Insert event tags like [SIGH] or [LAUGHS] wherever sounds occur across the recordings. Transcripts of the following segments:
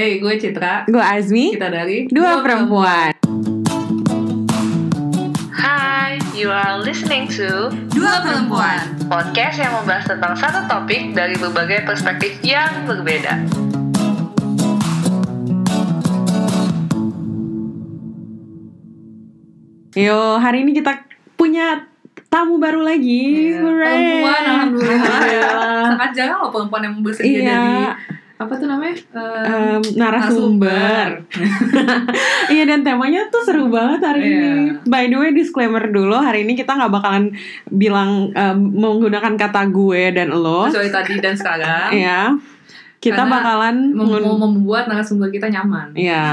Hey, gue Citra. Gue Azmi. Kita dari Dua perempuan. Hi, you are listening to Dua perempuan. podcast yang membahas tentang satu topik dari berbagai perspektif yang berbeda. Yo, hari ini kita punya tamu baru lagi. Hooray. Perempuan, alhamdulillah. Alhamdulillah. Sangat jarang loh perempuan yang bersedia Iya. jadi apa tuh namanya? Eh, Em, narasumber. [LAUGHS] Iya dan temanya tuh seru banget hari Iya. ini. By the way disclaimer dulu hari ini kita nggak bakalan bilang em, menggunakan kata gue dan lo. Kecuali tadi dan sekarang. Iya. Kita Karena bakalan Mem- mau membuat narasumber kita nyaman. Iya.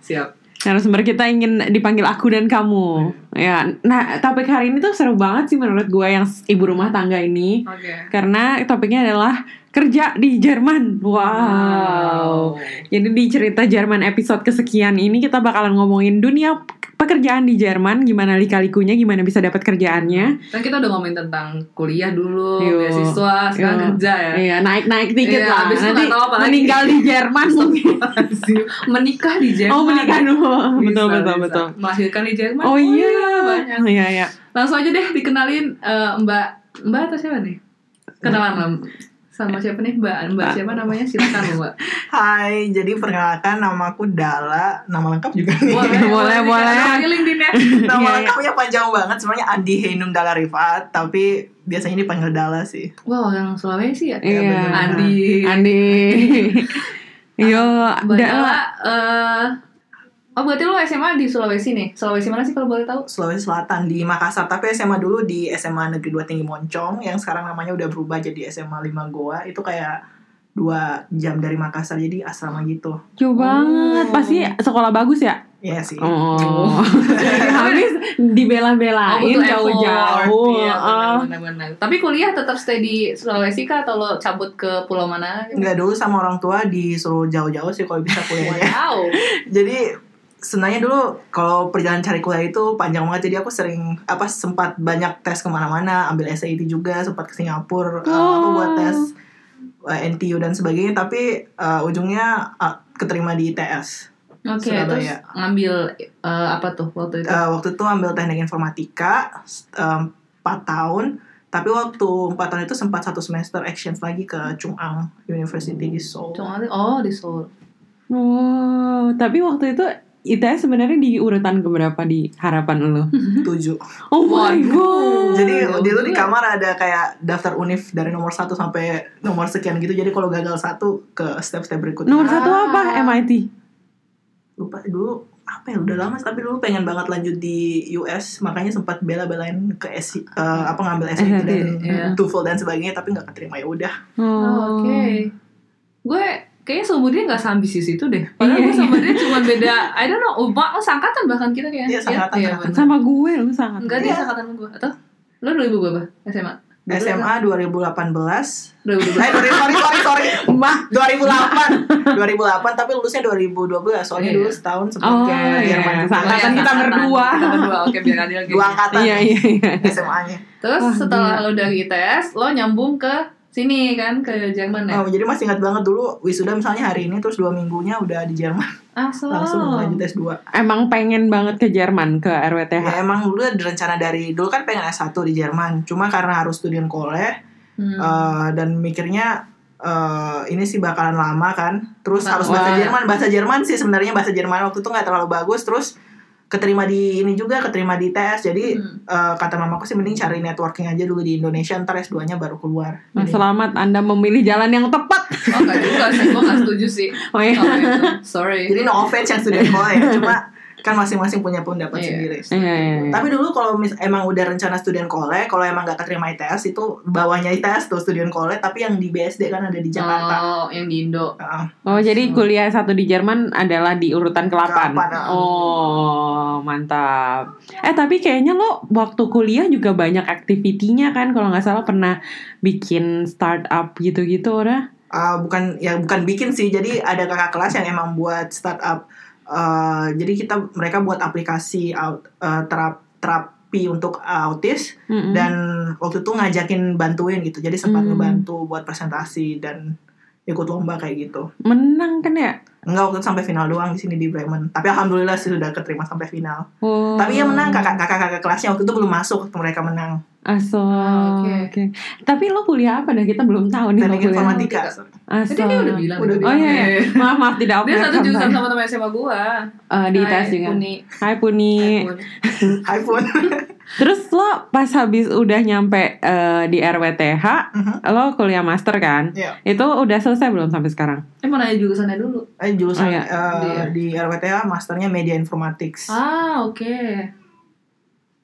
Siap. Narasumber kita ingin dipanggil aku dan kamu. Ya. Nah, topik hari ini tuh seru banget sih menurut gue yang ibu rumah tangga ini. Oke. Karena topiknya adalah kerja di Jerman. Wow. Jadi di cerita Jerman episode kesekian ini kita bakalan ngomongin dunia pekerjaan di Jerman, gimana lika-likunya, gimana bisa dapat kerjaannya. Kan kita udah ngomongin tentang kuliah dulu, Yo. beasiswa, sekarang Yo. kerja ya. Iya, naik-naik dikit Iya, lah. abis Nanti tahu apa lagi. meninggal di Jerman mungkin. [LAUGHS] menikah di Jerman. Oh, menikah dulu. Bisa, betul, betul, bisa. betul. Melahirkan di Jerman. Oh iya, banyak. Iya, iya. Langsung aja deh dikenalin eh, Mbak Mbak atau siapa nih? Kenalan. Sama siapa nih Mbak? Mbak siapa namanya? Silakan Mbak. Hai, jadi perkenalkan nama aku Dala, nama lengkap juga nih. Boleh, boleh. Nama LinkedIn ya. nama Iya, iya. lengkapnya panjang banget, sebenarnya Andi Heinum Dala Rifat, tapi biasanya dipanggil Dala sih. Wah, orang Sulawesi ya? Iya. bener. Andi. Andi. [LAUGHS] Yo, Mbak Dala. Dala, eh, Oh berarti lo SMA di Sulawesi nih? Sulawesi mana sih kalau boleh tahu? Sulawesi Selatan di Makassar, tapi SMA dulu di SMA Negeri 2 Tinggi Moncong, yang sekarang namanya udah berubah jadi SMA 5 Goa, itu kayak dua jam dari Makassar, jadi asrama gitu. Jauh banget. Oh. Pasti sekolah bagus ya? Iya sih. Oh. [LAUGHS] Habis dibela-belain Oh, jauh-jauh. Iya, benar-benar. Tapi kuliah tetap stay di Sulawesi kah atau lo cabut ke pulau mana? Enggak dulu sama orang tua disuruh jauh-jauh sih kalau bisa kuliahnya. Wow. [LAUGHS] jadi sebenarnya dulu kalau perjalanan cari kuliah itu panjang banget. Jadi aku sering apa sempat banyak tes ke mana-mana. Ambil SAT juga sempat ke Singapura eh, apa buat tes eh, NTU dan sebagainya. Tapi eh, ujungnya eh, keterima di ITS Oke, Surabaya. terus ngambil eh, apa tuh waktu itu? Eh, waktu itu ambil teknik informatika 4 tahun. Tapi waktu 4 tahun itu sempat satu semester exchange lagi ke Chung Ang University di Seoul. Cuma oh di Seoul. Oh, tapi waktu itu ITS sebenarnya di urutan keberapa di harapan lo? 7 [LAUGHS] Oh my god. Jadi jauh dulu di juga. kamar ada kayak daftar univ dari nomor 1 sampai nomor sekian gitu. Jadi kalau gagal satu ke step-step berikutnya. Nomor satu Ah. apa? MIT. Lupa dulu apa ya udah lama tapi dulu pengen banget lanjut di US makanya sempat bela-belain ke SC, eh, apa ngambil SAT SAT, dan iya. TOEFL dan sebagainya tapi nggak keterima ya udah Oh, Oke. Gue kayaknya seumur dia gak seambisius itu deh. Padahal Iya, gue sama dia cuma beda, I don't know, umpak, oh sangkatan bahkan kita kayak. Iya, sangkatan, Iya, sangkatan. bener. Sama gue lu sangat. Enggak dia Iya. sangkatan gue. Atau lo 2000 berapa? SMA? SMA 2018 eh 2012. sorry sorry sorry sorry Mbak. 2008 2008 tapi lulusnya 2012 soalnya Iya. dulu setahun sempat Oh, ke iya. Jerman juga. Angkatan Oh, iya, kita berdua. Kita berdua, oke biar adil gitu. dua angkatan Iya, iya, iya. SMA-nya Terus Wah, setelah gila. lo dari ITS, lo nyambung ke sini kan, ke Jerman ya? Oh, jadi masih ingat banget dulu wisuda misalnya hari ini terus dua minggunya udah di Jerman Asal. langsung lanjut S2. Emang pengen banget ke Jerman ke RWTH. Ya emang dulu ada rencana dari dulu kan pengen S1 di Jerman, cuma karena harus studian kole Hmm. eh, dan mikirnya eh, ini sih bakalan lama kan. Terus Wah. harus bahasa. Jerman, bahasa Jerman sih sebenarnya bahasa Jerman waktu itu nggak terlalu bagus terus keterima di ini juga keterima di tes jadi Hmm. eh, kata mamaku sih mending cari networking aja dulu di Indonesia ntar S2 nya baru keluar Nah, Jadi- selamat Anda memilih jalan yang tepat. Oh enggak juga sih, gue gak setuju sih. Oh iya. Itu. Sorry. jadi no offense yang studian kole ya cuma kan masing-masing punya pendapat Iya. sendiri Iya, iya, iya. Tapi dulu kalau mis- emang udah rencana studian kole, kalau emang gak keterima ITS itu bawahnya ITS tuh studian kole, tapi yang di BSD kan ada di Jakarta. Oh, yang di Indo. Heeh. Oh, jadi kuliah satu di Jerman adalah di urutan ke-8. Ke-8, ah. Oh, mantap. Eh, tapi kayaknya lo waktu kuliah juga banyak aktivitinya kan kalau nggak salah pernah bikin startup gitu-gitu ora? Ah, bukan ya bukan bikin sih, jadi ada kakak kelas yang emang buat startup. Eh, jadi kita mereka buat aplikasi out, eh, terap terapi untuk autis Mm-mm. dan waktu itu ngajakin bantuin gitu. Jadi sempat Hmm. ngebantu buat presentasi dan ikut lomba kayak gitu. menang kan ya? Enggak waktu itu sampai final doang di sini di Bremen. Tapi alhamdulillah sih sudah keterima sampai final. Oh. Tapi yang menang kakak kakak kakak kelasnya waktu itu belum masuk waktu mereka menang. Aso. Ah, Oke. oke. Tapi lo kuliah apa dah? Kita belum tahu nih Teknik kuliah. informatika. Aso. Tadi dia udah bilang. Udah Oh iya, iya. Maaf maaf tidak Dia open satu jurusan sama teman SMA gua. Eh, di Hai, tes juga. Puni. Hai Puni. Hai, Pun. iPhone. [LAUGHS] Terus lo pas habis udah nyampe eh, di RWTH, Mhm. lo kuliah master kan? Iya. Itu udah selesai belum sampai sekarang? Eh mau nanya jurusannya dulu. Eh, jurusan Oh, iya. eh, di RWTH masternya Media Informatics. Ah oke.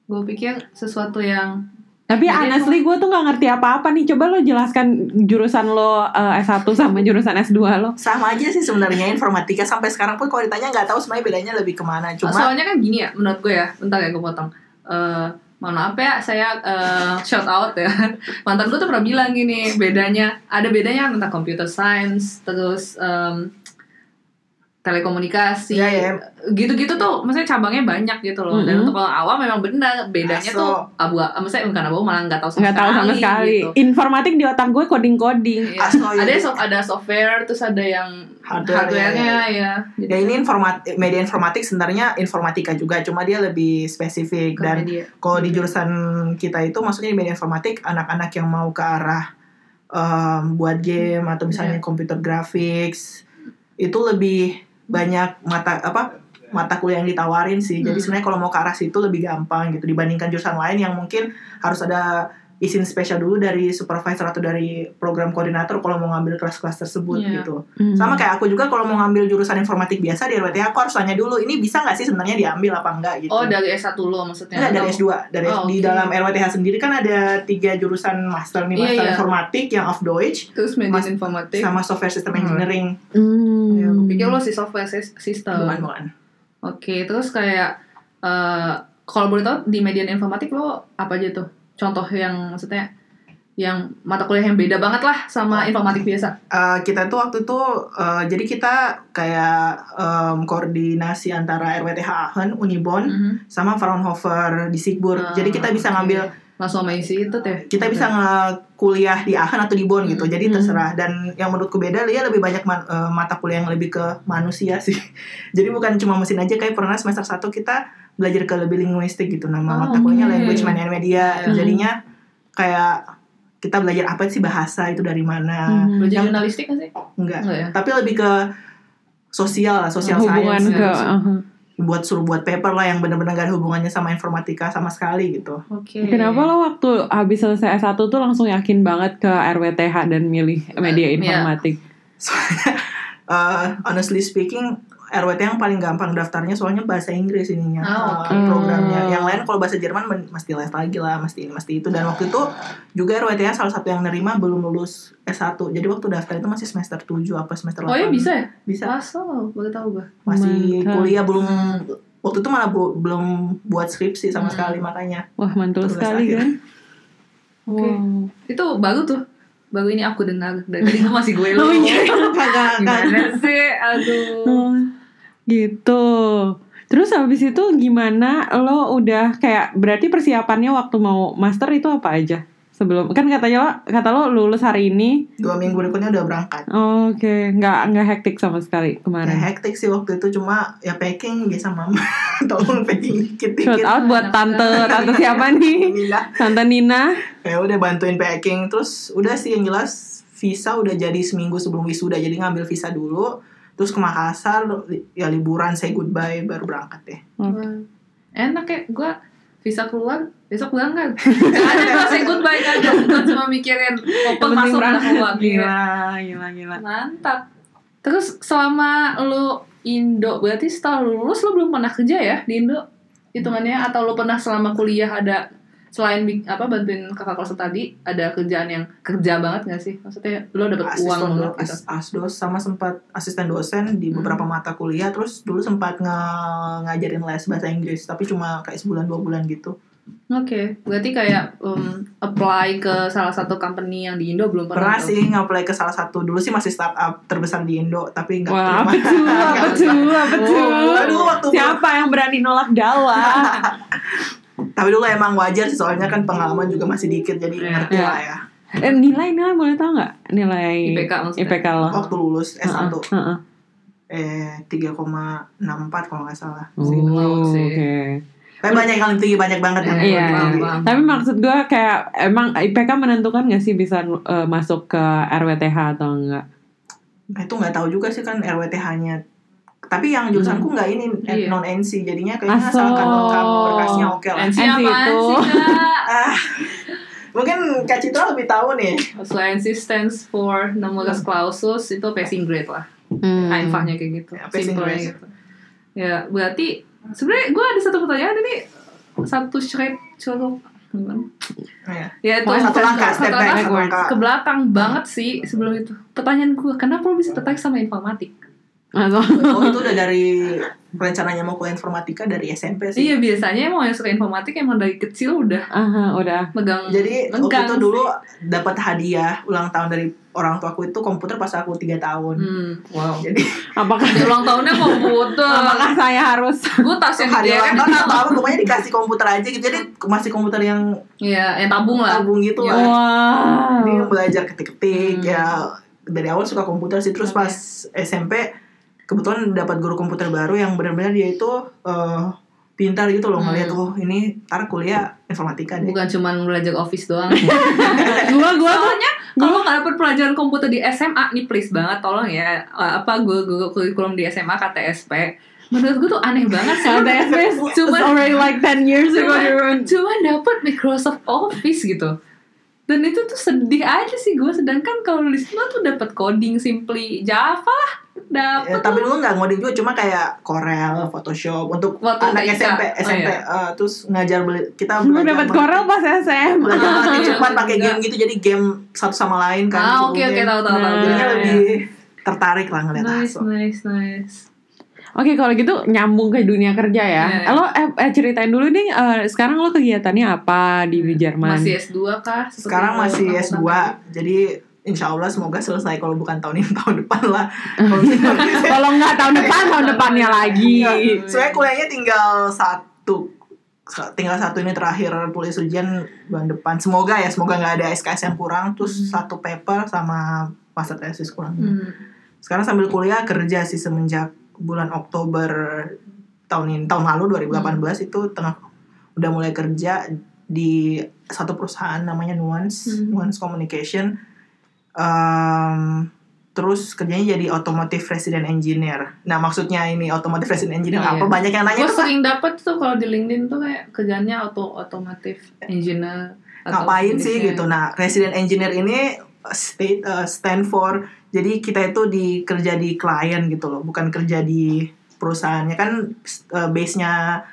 Gue pikir sesuatu yang Tapi Jadi honestly gue tuh nggak ngerti apa-apa nih. Coba lo jelaskan jurusan lo eh, S1 sama jurusan S2 lo. Sama aja sih sebenarnya informatika sampai sekarang pun kalau ditanya nggak tahu sebenarnya bedanya lebih ke mana. Cuma soalnya kan gini ya menurut gue ya. Bentar ya gue potong. Eh mohon maaf ya saya eh, shout out ya [LAUGHS] mantan gue tuh pernah bilang gini bedanya ada bedanya tentang computer science terus em, telekomunikasi Iya, iya. gitu-gitu tuh maksudnya cabangnya banyak gitu loh dan Mhm. untuk orang awam memang benar bedanya Aso. tuh abu maksudnya bukan abu malah nggak tahu sama Nggak tahu sama sekali. gitu. Informatik di otak gue coding-coding. Iya. Aso, ada iya. so- ada software terus ada yang Hardware, hardware-nya ya. ya ini informat media informatik sebenarnya informatika juga, cuma dia lebih spesifik Ke dan kalau di jurusan kita itu maksudnya di media informatik anak-anak yang mau ke arah em, buat game atau misalnya Iya. computer graphics itu lebih banyak mata apa mata kuliah yang ditawarin sih. Jadi Hmm. sebenarnya kalau mau ke arah situ lebih gampang gitu dibandingkan jurusan lain yang mungkin harus ada izin spesial dulu dari supervisor atau dari program koordinator kalau mau ngambil kelas-kelas tersebut Iya. gitu. Hmm. Sama kayak aku juga kalau mau ngambil jurusan informatik biasa di RWTH aku harus tanya dulu ini bisa nggak sih sebenarnya diambil apa enggak gitu. Oh dari S1 lo maksudnya? Enggak dari Atau- S2 dari Oh, di oke. dalam RWTH sendiri kan ada tiga jurusan master nih Iya, master iya. informatik yang of Deutsch Terus media Mas- informatik. sama software system Hmm. engineering Hmm. Pikir lo si software sys- system. bukan bukan Oke, terus kayak eh kalau boleh tahu di media informatik lo apa aja tuh? Contoh yang maksudnya yang mata kuliah yang beda banget lah sama informatik biasa. Eh, kita tuh waktu itu eh, jadi kita kayak em, koordinasi antara RWTH Aachen, Unibon Mhm. sama Fraunhofer di Sigbur. Ah, jadi kita bisa ngambil langsung sama isi itu teh. kita bisa nge-kuliah di Aachen atau di Bonn gitu. Hmm. Jadi Hmm. terserah dan yang menurutku beda dia lebih banyak man- eh, mata kuliah yang lebih ke manusia sih. [LAUGHS] Jadi bukan cuma mesin aja kayak pernah semester 1 kita belajar ke lebih linguistik gitu nama Oh, mata kuliahnya oke. language man and media. Hmm. Jadinya kayak kita belajar apa sih bahasa itu dari mana. Hmm. Belajar Yang- jurnalistik kan sih? Enggak. Enggak ya? Tapi lebih ke sosial lah, sosial hubungan science ke gitu. uh-huh. Buat suruh buat paper lah yang benar-benar gak ada hubungannya sama informatika sama sekali gitu. Oke. Kenapa lo waktu habis selesai S1 tuh langsung yakin banget ke RWTH dan milih media Iya. informatik? [LAUGHS] Soalnya eh, honestly speaking RWT yang paling gampang daftarnya soalnya bahasa Inggris ininya oke. programnya. Yang lain kalau bahasa Jerman mesti les lagi lah, mesti ini mesti itu. Dan waktu itu juga RWT -nya salah satu yang nerima belum lulus S1. Jadi waktu daftar itu masih semester 7 apa semester 8. Oh ya bisa ya? Bisa. Masa? Boleh tahu gue. Masih Mantap. kuliah belum waktu itu malah bu- belum buat skripsi sama Hmm. sekali makanya. Wah mantul Tugas sekali akhir. kan? Oke. Wow. Itu baru tuh. Baru ini aku dengar. Dari gue masih gue lo. Oh iya. [LAUGHS] Kagak Gimana sih? Aduh. Gitu. Terus habis itu gimana lo udah kayak berarti persiapannya waktu mau master itu apa aja? Sebelum kan katanya lo kata lo lulus hari ini. dua minggu berikutnya udah berangkat. Oke, nggak nggak hektik sama sekali Ya, kemarin. hektik sih waktu itu cuma ya packing biasa mama [LAUGHS] tolong packing Shout dikit-dikit. out buat tante tante siapa nih? [LAUGHS] Inilah. Tante Nina. ya udah bantuin packing terus udah sih yang jelas visa udah jadi seminggu sebelum wisuda jadi ngambil visa dulu terus ke Makassar li- ya liburan say goodbye baru berangkat deh Wah. Enak ya, gue bisa keluar besok berangkat. [LAUGHS] Gak ada gue say goodbye ada. Gue cuma mikirin open masuk udah berangkat. keluar. Gila. Gila, gila, gila. Mantap. Terus selama lu Indo berarti setelah lu lulus lu belum pernah kerja ya di Indo hitungannya atau lu pernah selama kuliah ada selain apa bantuin kakak kelas tadi ada kerjaan yang kerja banget gak sih maksudnya lu dapet uang asisten dulu do- gitu as- asdos sama sempat asisten dosen di Hmm. beberapa mata kuliah terus dulu sempat nge- ngajarin les bahasa Inggris tapi cuma kayak sebulan dua bulan gitu Oke, berarti kayak um, apply ke salah satu company yang di Indo belum pernah. pernah sih nge-apply ke salah satu dulu sih masih startup terbesar di Indo tapi nggak Wah, apa terima. tuh? [LAUGHS] Apa tuh? Apa tuh? Aduh, waktu Siapa yang berani nolak dawa? [LAUGHS] tapi dulu emang wajar sih soalnya kan pengalaman juga masih dikit jadi Iya. ngerti Iya. lah ya Eh, nilai nilai boleh tau nggak? Nilai IPK maksudnya. IPK lo. waktu lulus S1 Heeh, heeh. eh 3,64 kalau nggak salah. Oh, sih. oke. Tapi banyak yang lebih tinggi banyak banget yang Iya, lebih tinggi. tapi maksud gue kayak emang IPK menentukan gak sih bisa eh, masuk ke RWTH atau enggak? Nah, itu nggak tahu juga sih kan RWTH-nya. Tapi yang jurusanku nggak ini Iya. non NC jadinya kayaknya Aso. asalkan lengkap berkasnya oke lah. NC NC apaan itu. [LAUGHS] Ah, mungkin Kak Citra lebih tahu nih. So NC stands for numerus clausus itu passing grade lah. Hmm. Einfahnya kayak gitu. Ya, passing grade. gitu. Ya, berarti sebenarnya gue ada satu pertanyaan ini satu shred colok Ya. ya itu Oh, satu langkah, step back, langkah. ke belakang banget sih sebelum itu pertanyaan gue kenapa lo bisa tertarik sama informatik Atau Oh itu udah dari rencananya mau kuliah informatika dari SMP sih. iya biasanya emang yang suka informatik emang dari kecil udah Aha, udah. megang Jadi waktu itu sih. dulu dapat hadiah ulang tahun dari orang tuaku itu komputer pas aku tiga tahun. hmm, wow Jadi Apakah Di [LAUGHS] ulang tahunnya komputer apakah saya harus gue tas yang hadiah ulang digeret tahun atau apa pokoknya dikasih komputer aja gitu. Jadi masih komputer yang Iya, yang tabung lah. tabung gitu Iya. lah. Wow. Jadi belajar ketik-ketik Hmm. ya dari awal suka komputer sih terus Oke. pas SMP kebetulan dapat guru komputer baru yang benar-benar dia itu eh, pintar gitu loh Hmm. ngeliat oh ini ntar kuliah informatika deh. Bukan cuma belajar office doang. [LAUGHS] gua gua tuh Soalnya kalau nggak dapet pelajaran komputer di SMA nih please banget tolong ya Eh, apa gue gue kurikulum di SMA KTSP menurut gue tuh aneh banget sih LTSP is Cuma- already like 10 years ago. cuma, cuma dapet Microsoft Office gitu dan itu tuh sedih aja sih gue sedangkan kalau di sana tuh dapat coding simply Java lah Ya, dapet tapi dulu nggak ngoding juga cuma kayak Corel, Photoshop untuk Waktu anak TK. SMP, Oh, SMP iya. eh, terus ngajar beli kita Lu belajar dapat Corel pas SM. belajar Ah, [LAUGHS] iya, cepat pakai game gitu jadi game satu sama lain kan. ah oke oke tahu tahu tahu Nah, Jadinya Iya, lebih tertarik lah ngeliat nice Aso. nice nice Oke, kalau gitu nyambung ke dunia kerja ya. Iya. Lo eh, eh, ceritain dulu nih, eh, sekarang lo kegiatannya apa di Jerman? masih S2 kah Seperti Sekarang masih lakukan S2 tadi? jadi Insya Allah semoga selesai kalau bukan tahun ini [LAUGHS] tahun depan lah. [LAUGHS] Kalau nggak tahun depan, tahun depannya lagi. Iya, Sebenarnya kuliahnya tinggal satu tinggal satu ini terakhir tulis ujian bulan depan. Semoga ya, semoga nggak ada SKS yang kurang. Terus satu paper sama master thesis kurang. Hmm. Sekarang sambil kuliah kerja sih semenjak bulan Oktober tahun ini tahun lalu 2018 itu tengah udah mulai kerja di satu perusahaan namanya Nuance Hmm. Nuance Communication. Em, terus kerjanya jadi automotive resident engineer. Nah maksudnya ini automotive resident engineer Oh, apa? iya. Banyak yang nanya Gue tuh sering dapet tuh kalau di LinkedIn tuh kayak kerjanya auto otomotif engineer. ngapain sih gitu. Nah, resident engineer ini state uh, stand for jadi kita itu di kerja di klien gitu loh, bukan kerja di perusahaannya kan uh, base-nya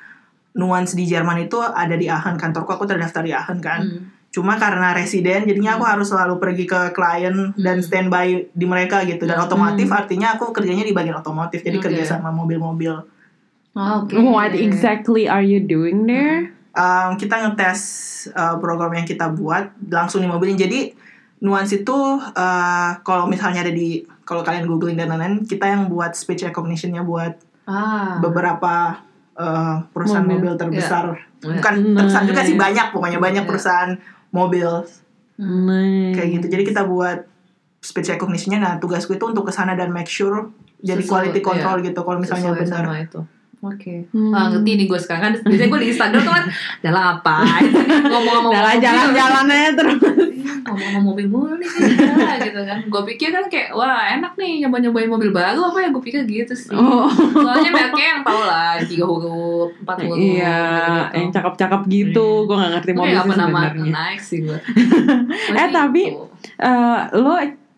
Nuance di Jerman itu ada di Aachen kantorku aku terdaftar di Aachen kan. Hmm. Cuma karena residen jadinya aku harus selalu pergi ke klien dan Hmm. standby di mereka gitu dan Hmm. otomotif artinya aku kerjanya di bagian otomotif jadi Oke. kerja sama mobil-mobil. Oh, Oke. What exactly are you doing there? um, kita ngetes uh, program yang kita buat langsung di mobilnya. Jadi nuance itu uh, kalau misalnya ada di kalau kalian googling dan lain-lain, kita yang buat speech recognition-nya buat Ah. beberapa uh, perusahaan Mobil. mobil, terbesar. Iya. Bukan Nice. terbesar juga sih banyak pokoknya banyak Iya. perusahaan mobil Nice. kayak gitu. Jadi kita buat speech recognition-nya. Nah tugasku itu untuk ke sana dan make sure jadi Sesuai, quality control iya. gitu. Kalau misalnya Sesuai benar. sama itu. Oke. Hmm. Ah, ngerti nih gue sekarang kan biasanya gue di Instagram tuh kan dalam apa [LAUGHS] ngomong-ngomong Jalan jalan-jalan aja terus. Ngomong-ngomong mobil mulu nih kan gitu kan gue pikir kan kayak wah enak nih nyoba-nyobain mobil baru apa ya gue pikir gitu sih Oh. soalnya mereknya yang tau lah tiga huruf empat huruf Iya, gitu. yang cakep-cakep gitu. Gue gak ngerti mobil sih apa nama sebenarnya. naik sih gue [LAUGHS] Eh, tapi- Eh, lo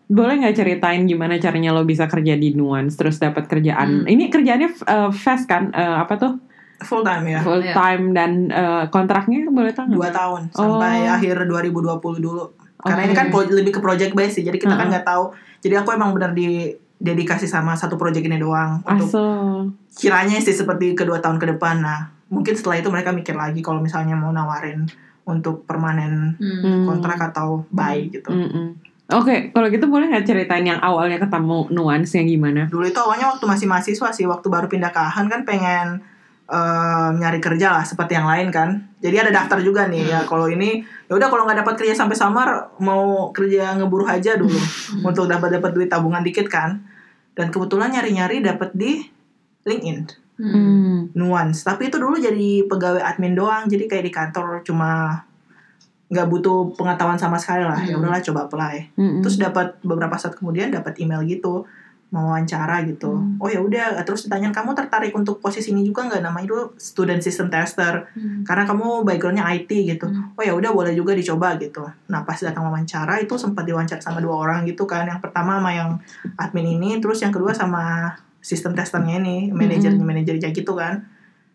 boleh nggak ceritain gimana caranya lo bisa kerja di Nuance terus dapat kerjaan? Hmm. Ini kerjaannya eh, fast kan? Eh, apa tuh? Full time ya. Full Iya. time dan eh, kontraknya boleh tahu dua tahun sampai Oh. akhir 2020 dulu karena ini kan lebih ke project base sih jadi kita kan Heeh. nggak tahu jadi aku emang benar di dedikasi sama satu project ini doang untuk Aso. kiranya sih seperti kedua tahun ke depan nah mungkin setelah itu mereka mikir lagi kalau misalnya mau nawarin untuk permanen Hmm. Hmm. kontrak atau buy gitu Mm-mm. Oke, kalau gitu boleh nggak ceritain yang awalnya ketemu yang gimana? dulu itu awalnya waktu masih mahasiswa sih waktu baru pindah ke Ahan kan pengen eh, nyari kerja lah seperti yang lain kan. Jadi ada daftar juga nih ya kalau ini ya udah kalau nggak dapat kerja sampai samar mau kerja ngeburu aja dulu untuk dapat dapat duit tabungan dikit kan. Dan kebetulan nyari-nyari dapat di LinkedIn. Hmm. Nuance. Tapi itu dulu jadi pegawai admin doang jadi kayak di kantor cuma nggak butuh pengetahuan sama sekali lah. Ya Hmm. udahlah coba apply. Mm-mm. terus dapat beberapa saat kemudian dapat email gitu mau wawancara gitu. Hmm. oh ya udah. Terus ditanya kamu tertarik untuk posisi ini juga nggak? Namanya itu student system tester. Hmm. karena kamu backgroundnya IT gitu. Hmm. oh ya udah boleh juga dicoba gitu. Nah pas datang wawancara itu sempat diwawancara sama dua orang gitu kan. Yang pertama sama yang admin ini terus yang kedua sama sistem testernya ini manajernya manajernya gitu kan.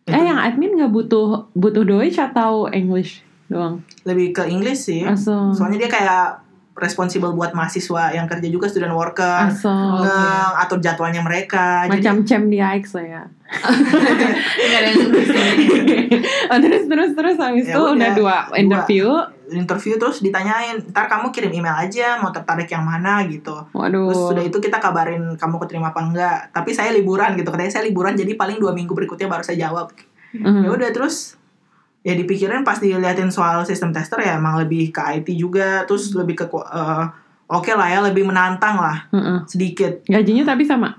Eh Itu. yang admin nggak butuh butuh Deutsch atau English doang? lebih ke English sih. Asal. soalnya dia kayak responsible buat mahasiswa yang kerja juga student worker Asal. Oh, nge- atur jadwalnya mereka jadi Macam cem di AX lah ya. [LAUGHS] Oh, terus terus terus habis Ya itu udah udah, dua dua. interview. interview terus ditanyain ntar kamu kirim email aja mau tertarik yang mana gitu Waduh. terus sudah itu kita kabarin kamu keterima apa enggak tapi saya liburan gitu katanya saya liburan jadi paling dua minggu berikutnya baru saya jawab Mhm. ya udah terus ya dipikirin pas diliatin soal sistem tester ya emang lebih ke IT juga terus lebih ke eh, oke lah ya lebih menantang lah Heeh. sedikit Gajinya tapi sama.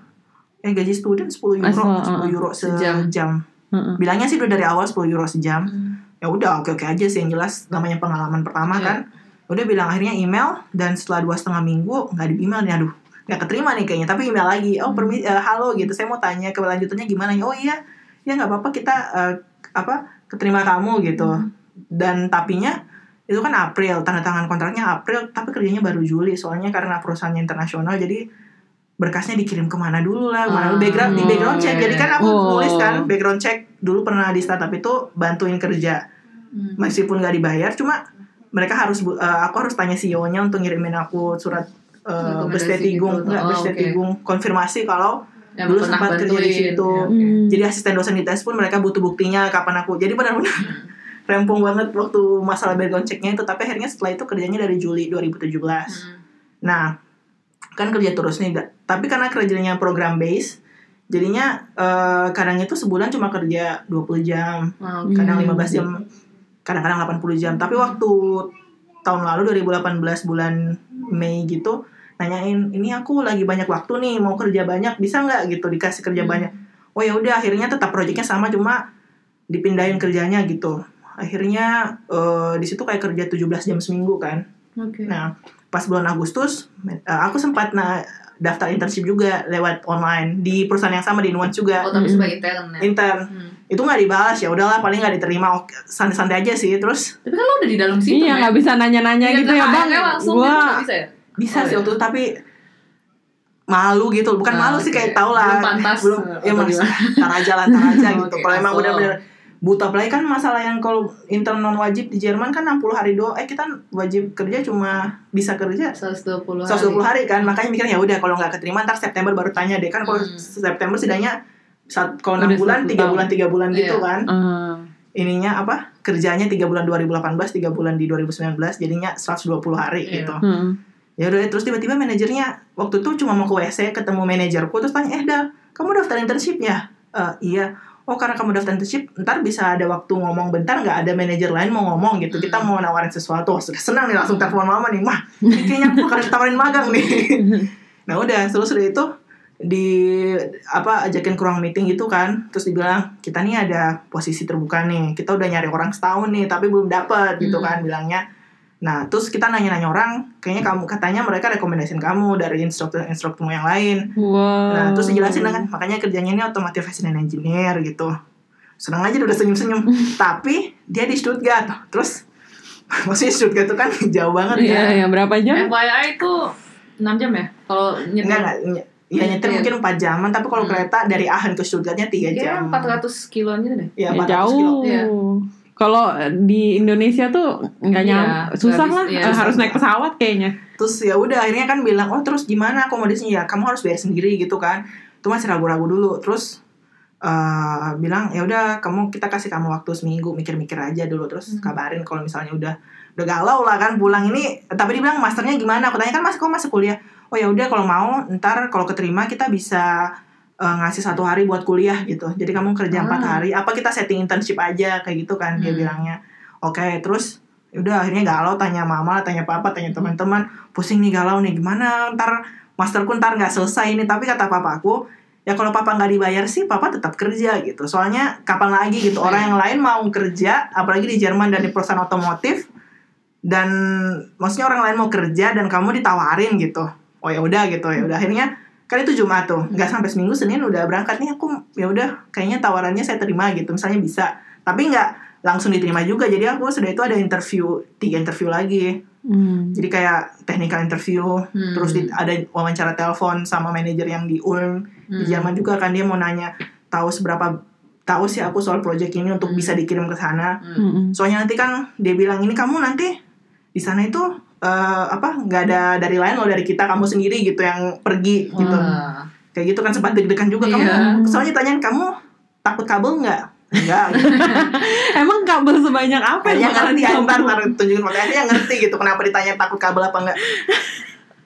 eh gaji student 10 euro Asal, 10 uh, euro sejam. sejam Heeh. bilangnya sih udah dari awal 10 euro sejam Hmm. ya udah oke oke aja sih yang jelas namanya pengalaman pertama Iya. kan udah bilang akhirnya email dan setelah dua setengah minggu nggak di email nih aduh nggak keterima nih kayaknya tapi email lagi oh permi eh, halo gitu saya mau tanya kelanjutannya gimana oh iya ya nggak apa-apa kita eh, apa keterima kamu gitu. Dan tapinya itu kan April tanda tangan kontraknya April tapi kerjanya baru Juli. Soalnya karena perusahaannya internasional jadi berkasnya dikirim ke mana dulu lah. Mana Ah, background di background check. Jadi kan aku Oh. nulis kan background check dulu pernah di startup itu bantuin kerja. Hmm. meskipun nggak dibayar cuma mereka harus eh, aku harus tanya CEO-nya untuk ngirimin aku surat uh, Rekomendasi bestetigung gitu. nggak Oh, bestetigung konfirmasi kalau Yang dulu pernah sempat kerja di bantuin. situ. Ya, oke. Hmm. jadi asisten dosen di tes pun mereka butuh buktinya kapan aku jadi benar-benar [LAUGHS] rempong banget waktu masalah background checknya itu tapi akhirnya setelah itu kerjanya dari Juli 2017 Hmm. nah kan kerja terus nih tapi karena kerjanya program base jadinya eh, kadang itu sebulan cuma kerja 20 jam oke. kadang Hmm. 15 jam kadang-kadang 80 jam tapi waktu tahun lalu 2018 bulan Mei gitu nanyain ini aku lagi banyak waktu nih mau kerja banyak bisa nggak gitu dikasih kerja Hmm. banyak oh ya udah akhirnya tetap proyeknya sama cuma dipindahin kerjanya gitu akhirnya eh, di situ kayak kerja 17 jam seminggu kan Oke. nah pas bulan Agustus eh, aku sempat nah daftar internship juga lewat online di perusahaan yang sama di Nuance juga Oh, tapi Hmm. sebagai talent ya. intern Hmm. itu nggak dibalas ya udahlah paling nggak diterima oke santai-santai aja sih terus Tapi kan lo udah di dalam situ. Iya nggak bisa nanya-nanya Iya, gitu ya nah, bang. langsung gitu Gua nggak bisa ya? Bisa Oh, sih iya. waktu itu tapi malu gitu bukan Ah, malu sih kayak tau lah Belum pantas, belum eh, ya mas [LAUGHS] tar aja lah tar aja [LAUGHS] gitu Oke, kalau emang asal. benar-benar buta apalagi kan masalah yang kalau intern non wajib di Jerman kan 60 hari doang eh kita wajib kerja cuma bisa kerja 120 hari. 120 hari kan makanya mikir ya udah kalau nggak keterima ntar September baru tanya deh kan kalau Hmm. September setidaknya saat kalau enam Udah bulan tiga bulan tiga bulan gitu Iya. kan eh, ininya apa kerjanya tiga bulan 2018 tiga bulan di 2019 jadinya 120 hari Iya. gitu hmm. Ya udah terus tiba-tiba manajernya waktu itu cuma mau ke WC ketemu manajerku terus tanya eh Dal kamu daftar internship ya? "Eh, iya. Oh karena kamu daftar internship ntar bisa ada waktu ngomong bentar nggak ada manajer lain mau ngomong gitu. Kita mau nawarin sesuatu. Wah, sudah senang nih langsung telepon mama nih. Mah kayaknya aku akan ditawarin magang nih. [LAUGHS] Nah udah terus udah itu di apa ajakin ke ruang meeting gitu kan. Terus dibilang kita nih ada posisi terbuka nih. Kita udah nyari orang setahun nih tapi belum dapet gitu Hmm. kan bilangnya nah terus kita nanya-nanya orang kayaknya kamu katanya mereka rekomendasiin kamu dari instruktur instruktur yang lain Wow. nah terus dijelasin kan makanya kerjanya ini automotive and engineer gitu senang aja udah senyum-senyum [LAUGHS] tapi dia di Stuttgart terus [LAUGHS] maksudnya Stuttgart itu kan jauh banget Iya, ya ya berapa jam? FYI itu 6 jam ya? Kalau nyetir. enggak enggak ny- ya nyetir Iya. mungkin 4 jaman tapi kalau Hmm. kereta dari Aachen ke Stuttgartnya 3 Kayaknya jam 400 kiloan gitu deh. ya, Ya, 400 jauh. kilo Iya. Kalau di Indonesia tuh nggak Iya, nyam, susah nggak lah, iya, Eh, harus susah. naik pesawat kayaknya. terus ya udah akhirnya kan bilang oh terus gimana akomodasinya? Ya kamu harus bayar sendiri gitu kan. Itu masih ragu-ragu dulu. Terus eh bilang ya udah kamu kita kasih kamu waktu seminggu mikir-mikir aja dulu. Terus Hmm. kabarin kalau misalnya udah udah galau lah kan pulang ini. Tapi dia bilang masternya gimana? Aku tanya kan mas kok masih kuliah? Oh ya udah kalau mau ntar kalau keterima kita bisa eh, ngasih satu hari buat kuliah gitu. Jadi kamu kerja empat Ah. hari apa kita setting internship aja kayak gitu kan dia Hmm. bilangnya. Oke terus ya udah akhirnya galau tanya mama tanya papa tanya teman-teman. Pusing nih galau nih gimana? Ntar masterku ntar nggak selesai ini tapi kata papaku ya kalau papa nggak dibayar sih papa tetap kerja gitu. Soalnya kapan lagi gitu orang yang lain mau kerja apalagi di Jerman dan di perusahaan otomotif dan maksudnya orang lain mau kerja dan kamu ditawarin gitu. Oh ya udah gitu ya udah. Akhirnya kan itu Jumat tuh nggak sampai seminggu Senin udah berangkat nih aku ya udah kayaknya tawarannya saya terima gitu misalnya bisa tapi nggak langsung diterima juga jadi aku sudah itu ada interview tiga interview lagi Hmm. jadi kayak technical interview Hmm. terus di- ada wawancara telepon sama manajer yang di Ulm di Hmm. Jerman juga kan dia mau nanya tahu seberapa tahu sih aku soal project ini untuk Hmm. bisa dikirim ke sana Mm-mm. soalnya nanti kan dia bilang ini kamu nanti di sana itu eh, apa nggak ada dari lain loh dari kita kamu sendiri gitu yang pergi gitu Wah. kayak gitu kan sempat deg-degan juga Iya. kamu soalnya tanyain kamu takut kabel nggak Enggak, [LAUGHS] gitu. Emang kabel sebanyak apa yang ngerti ya, ditampung? ntar, ntar tunjukin fotonya yang ngerti gitu kenapa ditanya takut kabel apa enggak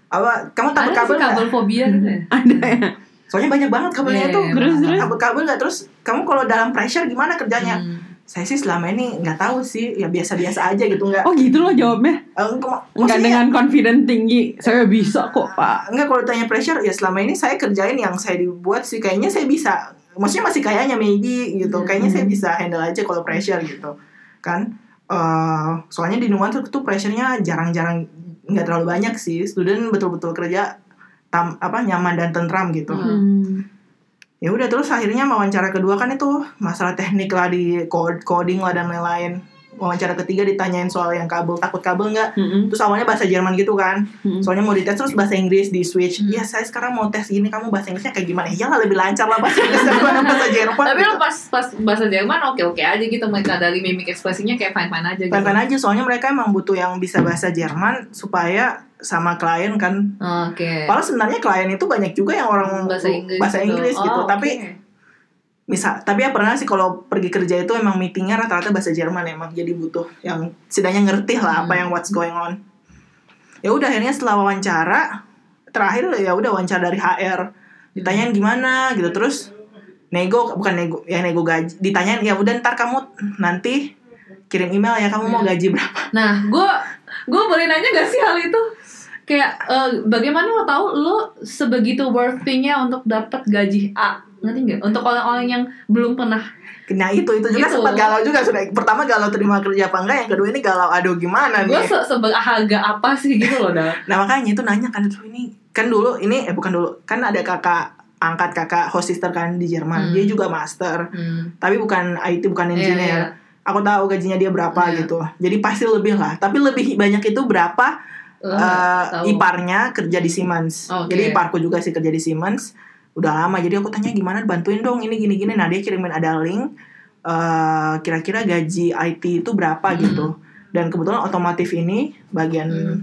apa kamu takut Ada kabel fobia gitu ya. [LAUGHS] Ada ya. soalnya banyak banget kabelnya Iya, tuh iya, Terus, terus? takut kabel nggak terus kamu kalau dalam pressure gimana kerjanya Hmm. Saya sih selama ini nggak tahu sih ya biasa-biasa aja gitu nggak Oh gitu loh jawabnya. Eh, enggak, Enggak maksudnya- dengan confident tinggi. Saya bisa kok, Pak. Enggak kalau tanya pressure ya selama ini saya kerjain yang saya dibuat sih kayaknya saya bisa. Maksudnya masih kayaknya maybe gitu. Hmm. Kayaknya saya bisa handle aja kalau pressure gitu. Kan eh soalnya di Nuan tuh pressure-nya jarang-jarang nggak terlalu banyak sih. Student betul-betul kerja tam, apa nyaman dan tentram gitu. Hmm. Ya udah terus akhirnya wawancara kedua kan itu masalah teknik lah di coding lah dan lain-lain. Wawancara ketiga ditanyain soal yang kabel takut kabel nggak? Mm-mm. Terus awalnya bahasa Jerman gitu kan. Mm-mm. Soalnya mau dites terus bahasa Inggris di switch. Hmm. Iya, saya sekarang mau tes gini, kamu bahasa Inggrisnya kayak gimana? Ya lebih lancar lah bahasa Inggris daripada [LAUGHS] bahasa Jerman. Tapi lo pas pas bahasa Jerman oke oke aja gitu mereka dari mimik ekspresinya kayak fine fine aja gitu. Fine-fine aja, soalnya mereka emang butuh yang bisa bahasa Jerman supaya sama klien kan. Oke. Padahal sebenarnya klien itu banyak juga yang orang bahasa Inggris. bahasa Inggris Oh, gitu. oke. Tapi misal, tapi ya pernah sih kalau pergi kerja itu emang meetingnya rata-rata bahasa Jerman emang jadi butuh yang setidaknya ngerti lah apa Hmm. yang what's going on. Ya udah akhirnya setelah wawancara terakhir ya udah wawancara dari HR ditanyain gimana gitu terus nego bukan nego ya nego gaji ditanyain ya udah ntar kamu nanti kirim email ya kamu mau Hmm. gaji berapa Nah, gue gue boleh nanya gak sih hal itu? Kayak eh, bagaimana lo tahu lo sebegitu worthy-nya untuk dapat gaji A? Ngerti nggak? Untuk orang-orang yang belum pernah Nah itu itu juga Gitu. sempat galau juga sudah pertama galau terima kerja apa enggak yang kedua ini galau aduh gimana gue nih se seberharga apa sih gitu loh dah. nah makanya itu nanya kan itu ini kan dulu ini eh bukan dulu kan ada kakak angkat kakak host sister kan di Jerman Hmm. dia juga master Hmm. tapi bukan IT bukan Iya, engineer iya. aku tahu gajinya dia berapa Iya. gitu jadi pasti lebih lah tapi lebih banyak itu berapa nggak tahu. iparnya kerja di Siemens Oke. jadi iparku juga sih kerja di Siemens udah lama jadi aku tanya gimana bantuin dong ini gini gini nah dia kirimin ada link eh, kira-kira gaji IT itu berapa Hmm. gitu dan kebetulan otomotif ini bagian Hmm.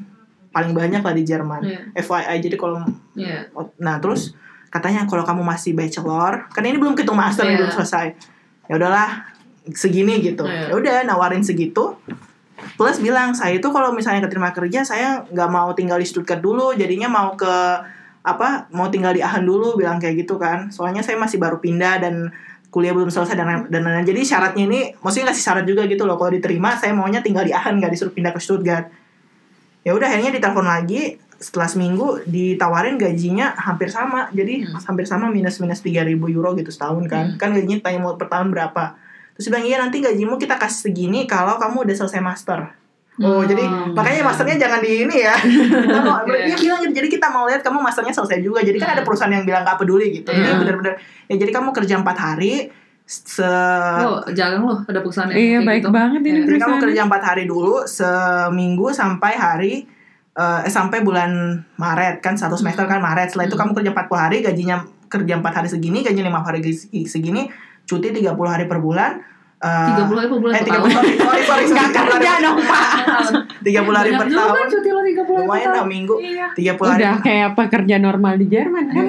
paling banyak lah di Jerman Iya. FYI jadi kalau Iya. nah terus katanya kalau kamu masih bachelor kan ini belum hitung master Iya. belum selesai ya udahlah segini gitu Iya. ya udah nawarin segitu plus bilang saya itu kalau misalnya keterima kerja saya nggak mau tinggal di Stuttgart dulu jadinya mau ke apa mau tinggal di Aachen dulu bilang kayak gitu kan soalnya saya masih baru pindah dan kuliah belum selesai dan dan lain-lain. jadi syaratnya ini maksudnya ngasih syarat juga gitu loh kalau diterima saya maunya tinggal di Aachen nggak disuruh pindah ke Stuttgart ya udah akhirnya ditelepon lagi setelah seminggu ditawarin gajinya hampir sama jadi Hmm. hampir sama minus minus 3000 euro gitu setahun kan Hmm. kan gajinya tanya mau per tahun berapa terus bilang iya nanti gajimu kita kasih segini kalau kamu udah selesai master Oh, Hmm. jadi makanya masternya jangan di ini ya. [LAUGHS] Kita mau, dia bilang gitu, jadi kita mau lihat kamu masternya selesai juga. Jadi kan ada perusahaan yang bilang gak peduli gitu. Ini Hmm. bener-bener ya jadi kamu kerja empat hari se Lo jarang lo ada perusahaan yang Iya baik gitu. banget ini Iya. jadi kamu kerja empat hari dulu seminggu sampai hari eh eh, sampai bulan Maret kan satu semester kan Maret setelah itu Hmm. kamu kerja 40 hari gajinya kerja empat hari segini gajinya lima hari segini cuti 30 hari per bulan eh, 30 hari per bulan eh per 30 tahun. sorry sorry Nggak kerja dong Pak. 30 hari Banyak per tahun kan cuti lo 30 hari per lumayan tahun. minggu Iya. 30 hari Udah kayak pekerja normal di Jerman kan?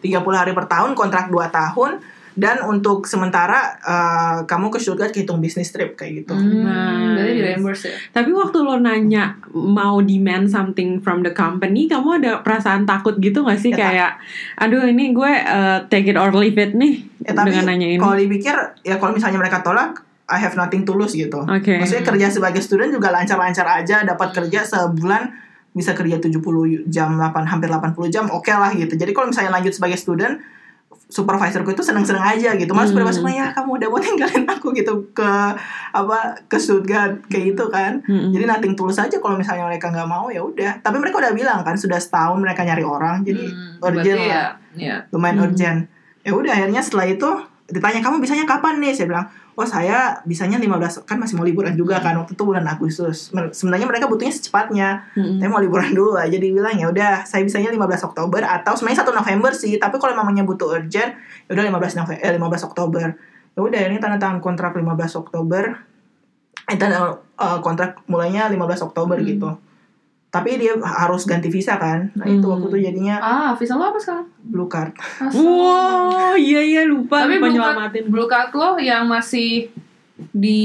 30 hari per tahun kontrak 2 tahun dan untuk sementara eh, kamu ke Stuttgart hitung bisnis trip kayak gitu Hmm, Nice. berarti di reimburse ya. Tapi waktu lo nanya mau demand something from the company, kamu ada perasaan takut gitu gak sih Ya, tak- kayak, aduh ini gue uh, take it or leave it nih Ya, tapi dengan nanya ini. kalau dipikir ya kalau misalnya mereka tolak I have nothing to lose gitu. Oke. Maksudnya kerja sebagai student juga lancar-lancar aja dapat kerja sebulan bisa kerja 70 jam 8 hampir 80 jam oke lah gitu jadi kalau misalnya lanjut sebagai student supervisorku itu seneng-seneng aja gitu malah Hmm. supervisorku ya kamu udah mau tinggalin aku gitu ke apa ke Stuttgart kayak gitu kan Mm-mm. jadi nating tulus aja kalau misalnya mereka nggak mau ya udah tapi mereka udah bilang kan sudah setahun mereka nyari orang jadi Hmm, urgent berarti lah ya, ya. lumayan Hmm. urgent ya udah akhirnya setelah itu ditanya kamu bisanya kapan nih saya bilang oh saya bisanya 15 kan masih mau liburan juga kan waktu itu bulan Agustus. Sebenarnya mereka butuhnya secepatnya. Mm-mm. saya mau liburan dulu aja dia bilang ya udah saya bisanya 15 Oktober atau sebenarnya 1 November sih tapi kalau mamanya butuh urgent ya udah 15 November eh, 15 Oktober. Ya udah ini tanda tangan kontrak 15 Oktober. Eh tanda eh, kontrak mulainya 15 Oktober Hmm. gitu tapi dia harus ganti visa kan nah itu Hmm. waktu itu jadinya Ah, visa lo apa sekarang? blue card Asal. Wow, iya iya lupa Tapi lupa blue card, blue card lo yang masih di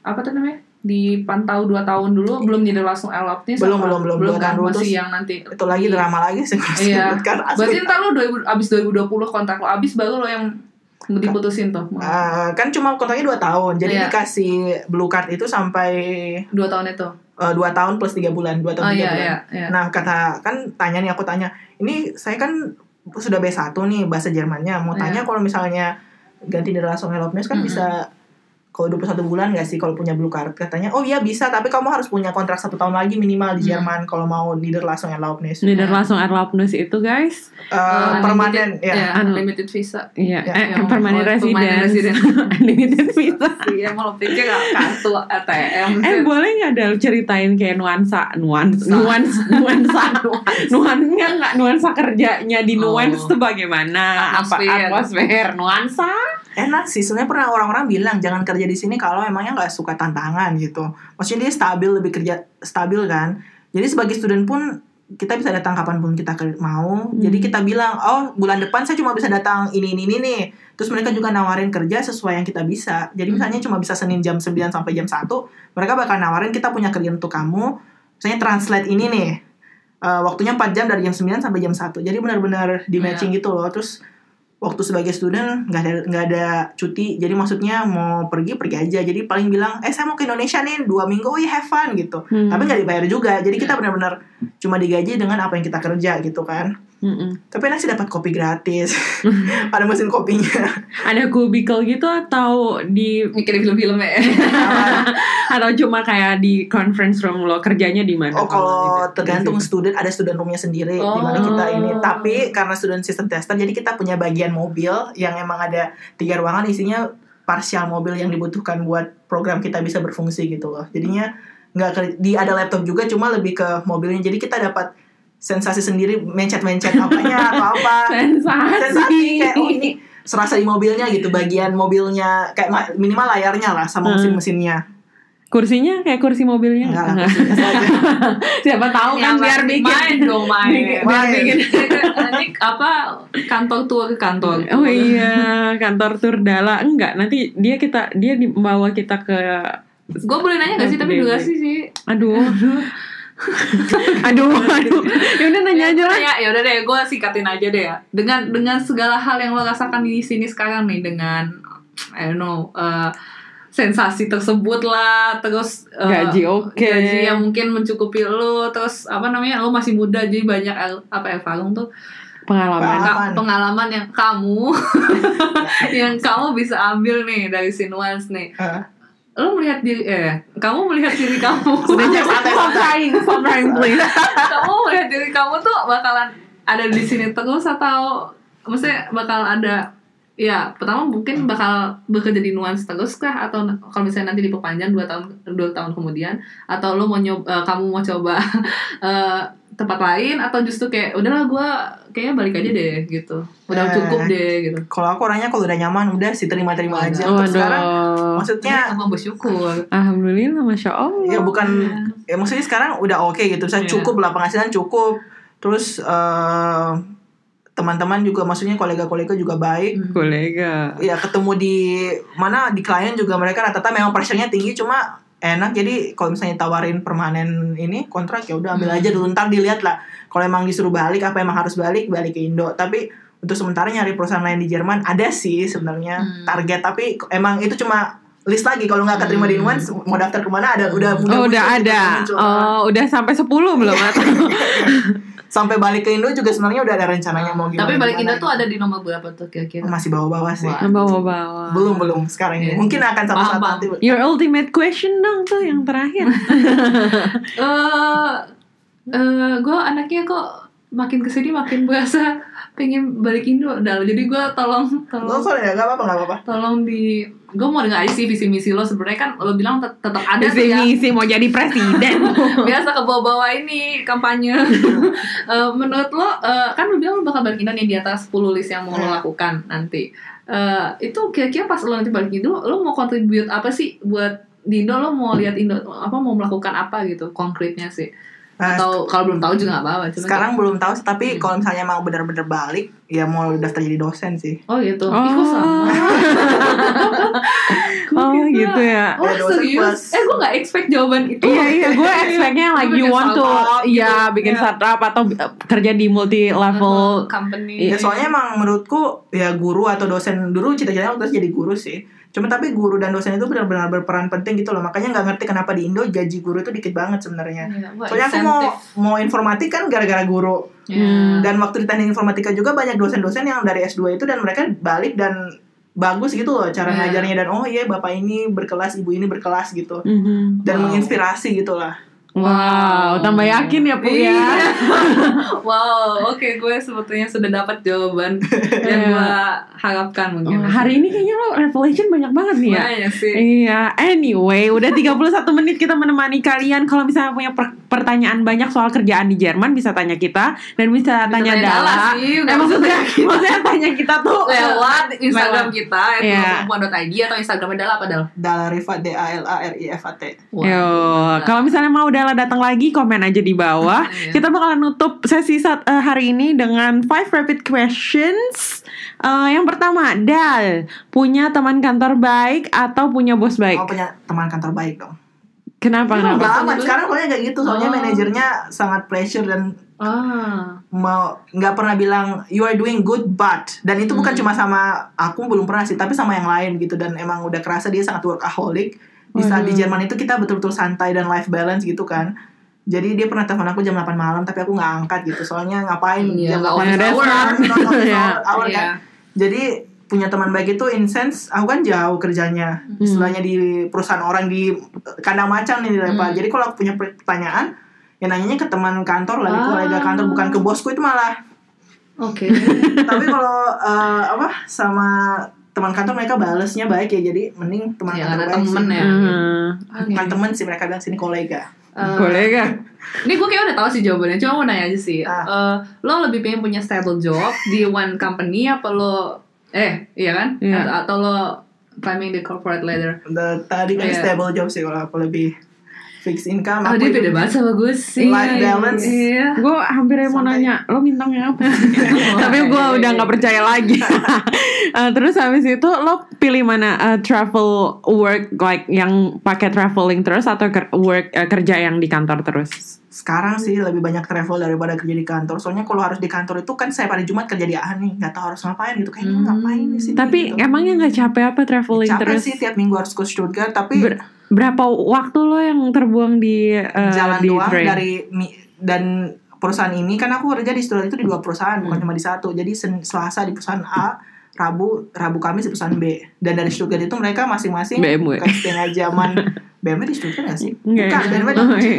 apa tuh namanya? Dipantau 2 tahun dulu belum jadi langsung Belum, apa? belum, belum. belum Dua kan masih terus yang nanti itu lagi drama lagi sih Iya. kan. Berarti ntar lo 2000, abis 2020 kontrak lo abis baru lo yang diputusin tuh. Eh, kan cuma kontraknya dua tahun jadi Iya. dikasih blue card itu sampai Dua tahun itu. eh, dua tahun plus tiga bulan dua Oh tahun tiga iya bulan iya iya. nah kata kan tanya nih aku tanya ini saya kan sudah B1 nih bahasa Jermannya mau Iya. tanya kalau misalnya ganti dari langsung Helopnes kan Mm-mm. bisa kalau 21 bulan gak sih kalau punya blue card? Katanya oh iya bisa tapi kamu harus punya kontrak satu tahun lagi minimal di Hmm. Jerman kalau mau leader langsung Helopnes Nieder langsung Erlaubnis itu guys, Eh, Unlimited- permanen ya. ya, Anu. unlimited visa. iya, Ya, eh, yang- permanent oh, permanent resident, [LAUGHS] unlimited visa. Iya, mau lo pikir nggak kartu ATM Eh boleh nggak Del ceritain kayak nuansa nuansa. nuansa? [LAUGHS] Nuansa. Nuansa nggak nuansa kerjanya di Oh. nuansa tuh bagaimana? Apa atmosfer? Nuansa enak sih sebenarnya pernah orang-orang bilang jangan kerja di sini kalau emangnya nggak suka tantangan gitu. Maksudnya dia stabil lebih kerja stabil kan. Jadi sebagai student pun kita bisa datang kapan pun kita ke- mau. Jadi kita bilang oh bulan depan saya cuma bisa datang ini ini ini nih terus mereka juga nawarin kerja sesuai yang kita bisa. Jadi misalnya cuma bisa senin jam 9 sampai jam 1 mereka bakal nawarin kita punya kerja untuk kamu. Misalnya translate ini nih Eh, waktunya 4 jam dari jam 9 sampai jam 1 jadi benar-benar di matching gitu loh. Terus waktu sebagai student nggak ada nggak ada cuti jadi maksudnya mau pergi pergi aja. Jadi paling bilang eh saya mau ke Indonesia nih dua minggu oh ya have fun gitu. Hmm. tapi nggak dibayar juga. Jadi kita benar-benar cuma digaji dengan apa yang kita kerja gitu kan Mm-mm. tapi enak sih dapat kopi gratis. [LAUGHS] Ada mesin kopinya. Ada kubikel gitu atau di Mikirin film-film ya. [LAUGHS] atau cuma kayak di conference room lo kerjanya di mana oh kalau di- tergantung di student ada student roomnya sendiri di Oh. mana kita ini. Tapi karena student system tester jadi kita punya bagian mobil yang emang ada tiga ruangan isinya parsial mobil yang dibutuhkan buat program kita bisa berfungsi gitu loh. Jadinya nggak di ada laptop juga cuma lebih ke mobilnya. Jadi kita dapat sensasi sendiri mencet-mencet apanya atau apa [LAUGHS] sensasi, sensasi kayak oh ini serasa di mobilnya gitu bagian mobilnya kayak ma- minimal layarnya lah sama Hmm. mesin-mesinnya kursinya kayak kursi mobilnya enggak lah Enggak. [LAUGHS] siapa tahu kan biar bikin main dong main. bikin- biar Main. bikin [LAUGHS] Ini apa kantor tua ke kantor. Oh iya, kantor Turdala enggak. Nanti dia kita dia membawa kita ke Gue boleh nanya gak sih tapi durasi sih. aduh. [LAUGHS] aduh, aduh. Ya udah nanya aja lah. Ya, ya udah deh, gue sikatin aja deh ya. Dengan dengan segala hal yang lo rasakan di sini sekarang nih dengan I don't know eh, sensasi tersebut lah, terus eh, Gaji oke. gaji yang mungkin mencukupi lo, terus apa namanya lo masih muda jadi banyak el- apa ya Farung tuh Pengalaman. Pengalaman. Ka- pengalaman yang kamu [LAUGHS] yang kamu bisa ambil nih dari Sinuans nih. Heeh. Lo melihat diri eh kamu melihat diri kamu [LAUGHS] stop trying, stop trying [LAUGHS] please. kamu melihat diri kamu tuh bakalan ada di sini terus atau maksudnya bakal ada ya pertama mungkin bakal bekerja di nuans terus kah? Atau kalau misalnya nanti diperpanjang dua tahun dua tahun kemudian atau lo mau nyoba kamu mau coba [LAUGHS] eh, tempat lain? Atau justru kayak udahlah gue kayaknya balik aja deh gitu. Udah Eh. cukup deh gitu. kalau aku orangnya kalau udah nyaman udah sih terima-terima aja. Untuk Waduh. sekarang maksudnya kamu bersyukur. Alhamdulillah, masya Allah. ya bukan ya maksudnya sekarang udah oke gitu. Saya Iya. cukup lah penghasilan cukup. Terus eh, teman-teman juga maksudnya kolega-kolega juga baik kolega. ya ketemu di mana di klien juga mereka rata-rata memang pressure-nya tinggi cuma enak jadi kalau misalnya tawarin permanen ini kontrak ya udah ambil Hmm. aja dulu ntar dilihat lah kalau emang disuruh balik apa emang harus balik balik ke Indo tapi untuk sementara nyari perusahaan lain di Jerman ada sih sebenarnya Hmm. target tapi emang itu cuma list lagi kalau nggak keterima di Nuance mau daftar ke mana ada udah Oh, udah muncul gitu, ada. Oh, udah sampai 10 belum atau? [LAUGHS] sampai balik ke Indo juga sebenarnya udah ada rencananya mau gimana Tapi balik gimana Indo tuh ada di nomor berapa tuh kira-kira? masih bawa-bawa sih. Bawa-bawa. belum belum sekarang ini Iya. mungkin akan satu saat nanti Your ultimate question dong tuh yang terakhir. [LAUGHS] Eh, eh, gue anaknya kok makin ke sini makin berasa pengen balik Indo dal. Jadi gue tolong lo tolong soalnya nggak apa-apa nggak apa-apa tolong di gue mau dengar aja sih visi misi lo. Sebenarnya kan lo bilang tet- tetap ada Visi ya. misi mau jadi presiden. [LAUGHS] biasa ke bawah-bawah ini kampanye. [LAUGHS] Eh, menurut lo eh, kan lo bilang lo bakal balik Indo nih di atas 10 list yang mau lo Hmm. lakukan nanti. Eh, itu kira-kira pas lo nanti balik Indo lo mau contribute apa sih buat di Indo? Lo mau lihat Indo apa mau melakukan apa gitu konkretnya sih Nah, atau kalau belum tahu juga nggak apa-apa cuma sekarang belum tahu tapi Hmm. kalau misalnya mau benar-benar balik ya mau daftar jadi dosen sih oh gitu Oh. Ih, sama [LAUGHS] Oh, gitu ya. oh Ya, dosen serius plus. eh gue nggak expect jawaban itu Iya iya, gue expectnya like you want to, gitu. bikin Iya. startup atau uh, kerja di multi level. company ya soalnya emang menurutku ya guru atau dosen dulu cita-citanya waktu itu jadi guru sih cuma tapi guru dan dosen itu benar-benar berperan penting gitu loh makanya nggak ngerti kenapa di Indo gaji guru itu dikit banget sebenarnya wah, soalnya aku mau mau informatik kan gara-gara guru Iya. dan waktu di teknik informatika juga banyak dosen-dosen yang dari S2 itu dan mereka balik dan bagus gitu loh cara Iya. ngajarnya dan oh iya bapak ini berkelas ibu ini berkelas gitu Mhm. dan Wow. menginspirasi gitu lah Wow, tambah yakin ya Bu Iya. ya. [LAUGHS] wow, oke gue sebetulnya sudah dapat jawaban yang Iya. gue harapkan mungkin. Oh, hari ini kayaknya lo revelation banyak banget nih ya. Banyak sih. Iya, anyway, udah 31 menit kita menemani kalian. Kalau misalnya punya per- pertanyaan banyak soal kerjaan di Jerman bisa tanya kita dan bisa, tanya tanya Dala. Dala sih, Eh, bisa maksudnya, tanya kita. maksudnya tanya kita tuh Lewat Instagram Lewat. kita. @perempuan.id atau Instagramnya Dala apa Dal? Dala Rifat D A L A R I F A T gila. kalau misalnya mau Dala datang lagi, komen aja di bawah. [LAUGHS] Iya. Kita bakalan nutup sesi saat, eh, hari ini dengan five rapid questions. Eh, yang pertama, Dal, punya teman kantor baik atau punya bos baik? Oh punya teman kantor baik dong Kenapa? Kenapa? Kenapa? Enggak amat sekarang soalnya kayak gitu soalnya Oh. manajernya sangat pleasure dan Ah. mau nggak pernah bilang you are doing good but dan itu bukan Hmm. cuma sama aku belum pernah sih tapi sama yang lain gitu dan emang udah kerasa dia sangat workaholic di saat di. Jerman itu kita betul-betul santai dan life balance gitu kan jadi dia pernah telepon aku jam 8 malam tapi aku nggak angkat gitu soalnya ngapain Iya, jam nggak 8 office hour. not hour, hour Iya. kan jadi punya teman baik itu in sense aku kan jauh kerjanya Hmm. istilahnya di perusahaan orang di kandang macan nih Hmm. jadi kalau aku punya pertanyaan ya nanyanya ke teman kantor lah, ke Ah. kolega kantor bukan ke bosku itu malah Oke. [LAUGHS] tapi kalau eh, apa sama teman kantor mereka balesnya baik ya jadi mending teman Ya, kantor baik temen sih. ya. Hmm. Bukan temen sih mereka bilang sini kolega Boleh kan? Ini gue kayak udah tahu sih jawabannya, cuma mau nanya aja sih. Ah. Eh, lo lebih pengen punya stable job di one company apa lo eh iya kan? Iya. Atau, atau lo climbing the corporate ladder? The, tadi kan Iya. stable job sih kalau aku lebih fixed income Oh, aku dia itu- beda banget sama gue sih. Life balance. Iya. Gue hampir mau Santai. nanya, lo bintangnya apa? [LAUGHS] [LAUGHS] Tapi gue udah nggak percaya lagi. [LAUGHS] Eh, terus habis itu lo pilih mana Eh, travel work like yang pakai traveling terus atau ker- work eh, kerja yang di kantor terus? sekarang sih lebih banyak travel daripada kerja di kantor soalnya kalau harus di kantor itu kan saya pada Jumat kerja di AHAN nih nggak tahu harus ngapain gitu kayaknya Hmm. ngapain sini Tapi gitu. emangnya nggak capek apa traveling capek terus? sih tiap minggu harus ke Stuttgart tapi Ber- berapa waktu lo yang terbuang di eh, jalan di doang train? dari dan perusahaan ini kan aku kerja di Stuttgart itu di dua perusahaan bukan Hmm. cuma di satu jadi Selasa di perusahaan A Rabu Rabu Kamis di perusahaan B dan dari Stuttgart itu mereka masing-masing kayak setengah jaman [LAUGHS] BMW di Stuttgart gak sih? Enggak. Bukan, BMW di Oh, iya.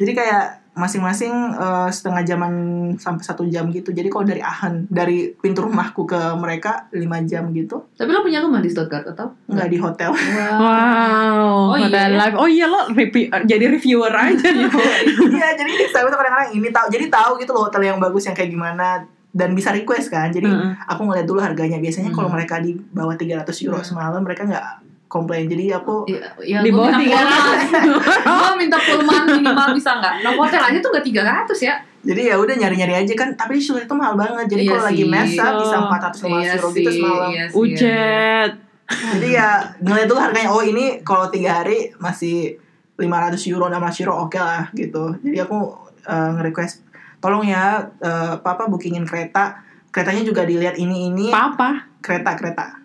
Jadi kayak masing-masing eh, setengah jaman sampai satu jam gitu. Jadi kalau dari Ahan, dari pintu rumahku ke mereka lima jam gitu, Tapi lo punya rumah di Stuttgart atau? nggak di hotel. Wow, Oh, hotel iya. live. Oh iya lo repi- jadi reviewer aja gitu. [LAUGHS] Iya, jadi saya tuh kadang-kadang ini tahu, jadi tahu gitu loh hotel yang bagus yang kayak gimana dan bisa request kan. Jadi Heeh. aku ngeliat dulu harganya. Biasanya kalau Hmm. mereka di bawah 300 euro Hmm. semalam mereka nggak komplain. Jadi aku Iya, ya, Di gua bawah minta 300. Pullman. Gue minta Pullman minimal bisa nggak? Nah, hotel aja tuh nggak 300 ya? jadi ya udah nyari-nyari aja kan. Tapi Stuttgart itu mahal banget. Jadi Iya kalau lagi mesa bisa Oh. 450 Iya euro gitu sih, semalam. iya sih, Ucet. Jadi ya ngeliat dulu harganya oh ini kalau tiga hari masih 500 euro 600 euro oke lah gitu. Jadi aku eh, nge-request tolong ya eh, papa bookingin kereta. Keretanya juga dilihat ini ini Papa. kereta kereta.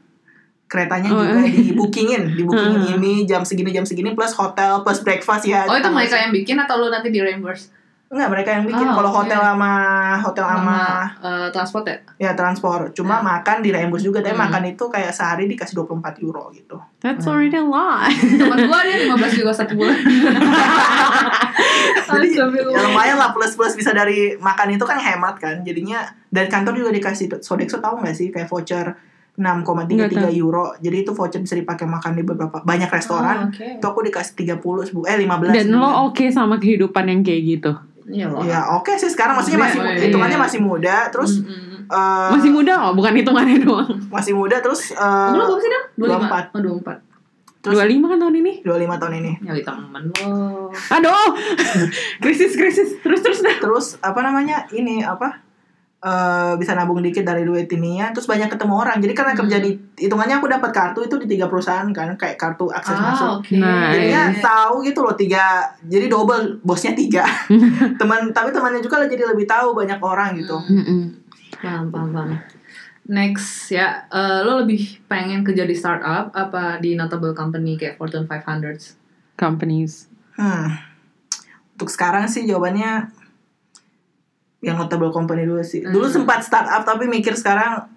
Keretanya Oh, juga di bookingin, di bookingin Hmm. ini jam segini jam segini plus hotel plus breakfast ya. Oh itu mereka yang bikin atau lu nanti di reimburse? Enggak, mereka yang bikin. Oh, Kalau hotel sama hotel sama eh, transport ya? ya transport. Cuma makan di reimburse juga, tapi Hmm. makan itu kayak sehari dikasih 24 euro gitu. That's already a lot. Temen gua dia 15 juga satu bulan. [LAUGHS] Jadi ya lumayan lah plus plus bisa dari makan itu kan hemat kan. Jadinya dari kantor juga dikasih Sodexo tahu nggak sih kayak voucher 6,33 Nggak tahu. euro. Jadi itu voucher bisa dipakai makan di beberapa banyak restoran. Oh, oke. Itu aku dikasih 30 sebu- eh 15 Dan lo oke sama kehidupan yang kayak gitu? Iya loh. Ya oke sih sekarang maksudnya masih Iya, iya. hitungannya masih muda terus Mm-mm. eh, Masih muda kok, bukan hitungannya doang. masih muda terus eh, Lu berapa sih dong? 24. 25? Oh 24 terus 25 kan tahun ini? 25 tahun ini. Nyali temen lo Aduh, [LAUGHS] krisis krisis terus terus dah. Terus apa namanya ini apa eh bisa nabung dikit dari duit ininya terus banyak ketemu orang jadi karena kerja di hitungannya aku dapat kartu itu di tiga perusahaan kan kayak kartu akses masuk Ah oke Nah, jadinya iya. tahu gitu loh tiga jadi double bosnya tiga [LAUGHS] teman tapi temannya juga lah jadi lebih tahu banyak orang gitu Mm-mm. Paham, paham, paham. Next ya, eh, lo lebih pengen kerja di startup apa di notable company kayak Fortune 500? Companies. hmm. untuk sekarang sih jawabannya yang notable company dulu sih dulu Hmm. sempat startup tapi mikir sekarang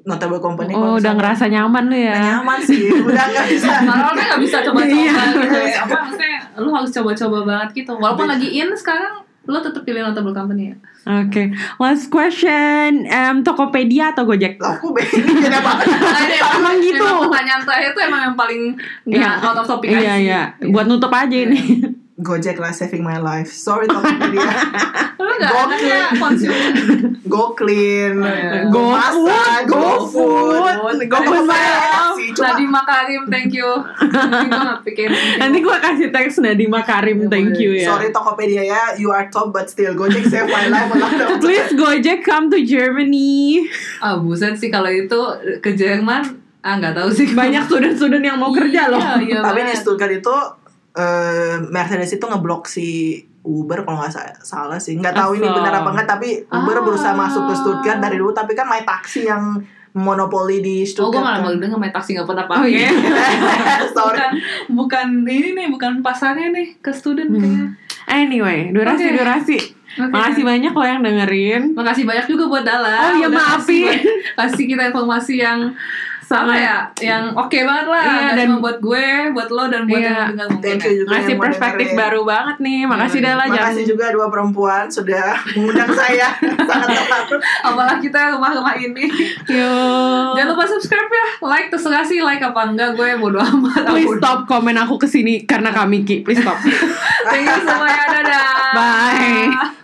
notable company Oh, udah ngerasa nyaman lu ya. Nyaman sih [LAUGHS] udah nggak bisa Malah lo nggak bisa coba-coba Iya. gitu ya. Apa maksudnya lo harus coba-coba banget gitu. Walaupun lagi in sekarang lo tetap pilih notable company ya. Oke, last question. Em, Tokopedia atau Gojek? Lah, aku bingung [LAUGHS] jadi apa Nah, ini Emang gitu. Pertanyaan terakhir itu emang yang paling nggak Iya. out of topic Iya aja sih. iya, buat nutup aja ini. Gojek lah saving my life sorry Tokopedia [LAUGHS] nggak Gokil. anaknya consumer. go clean iya. Go food, go food, go food Nadiem Makarim, thank you. Nanti gue kasih teks Nadima Karim, thank you ya. sorry Tokopedia ya you are top but still Gojek save my life [LAUGHS] Please Gojek come to Germany. Ah buset sih kalau itu ke Jerman ah nggak tahu sih Banyak student-student yang mau kerja loh. Iya, tapi di. Stuttgart itu eh, Mercedes itu ngeblok si Uber kalau nggak sa- salah sih nggak tahu ini Asal. benar apa enggak tapi Uber Ah. berusaha masuk ke Stuttgart dari dulu tapi kan My Taxi yang monopoli di Oh gue Stuttgart malah kan. mau denger main taksi nggak pernah Oh, pakai. iya. [LAUGHS] [LAUGHS] sorry bukan bukan ini nih bukan pasarnya nih ke student Hmm. kayaknya. Anyway, durasi Oke. durasi. Oke. Makasih banyak lo yang dengerin. Makasih banyak juga buat Dala. Oh, iya, maafin. kasih- [LAUGHS] Kasih kita informasi yang sama Sangat- ya, yang oke banget lah. Iya, dan- cuma buat gue, buat lo dan buat Iya. yang mungkin. thank ya. Ngasih yang mau perspektif dengerin. baru banget nih. Makasih Iya. Dala jangan Makasih juga dua perempuan sudah mengundang saya [LAUGHS] sangat terpatut. Apalah kita rumah-rumah ini. Yo. Jangan lupa subscribe ya, like terserah sih like apa enggak gue bodo amat. Please stop komen aku ke sini karena kami Ki. Please stop. [LAUGHS] Thank you semuanya, dadah. Bye.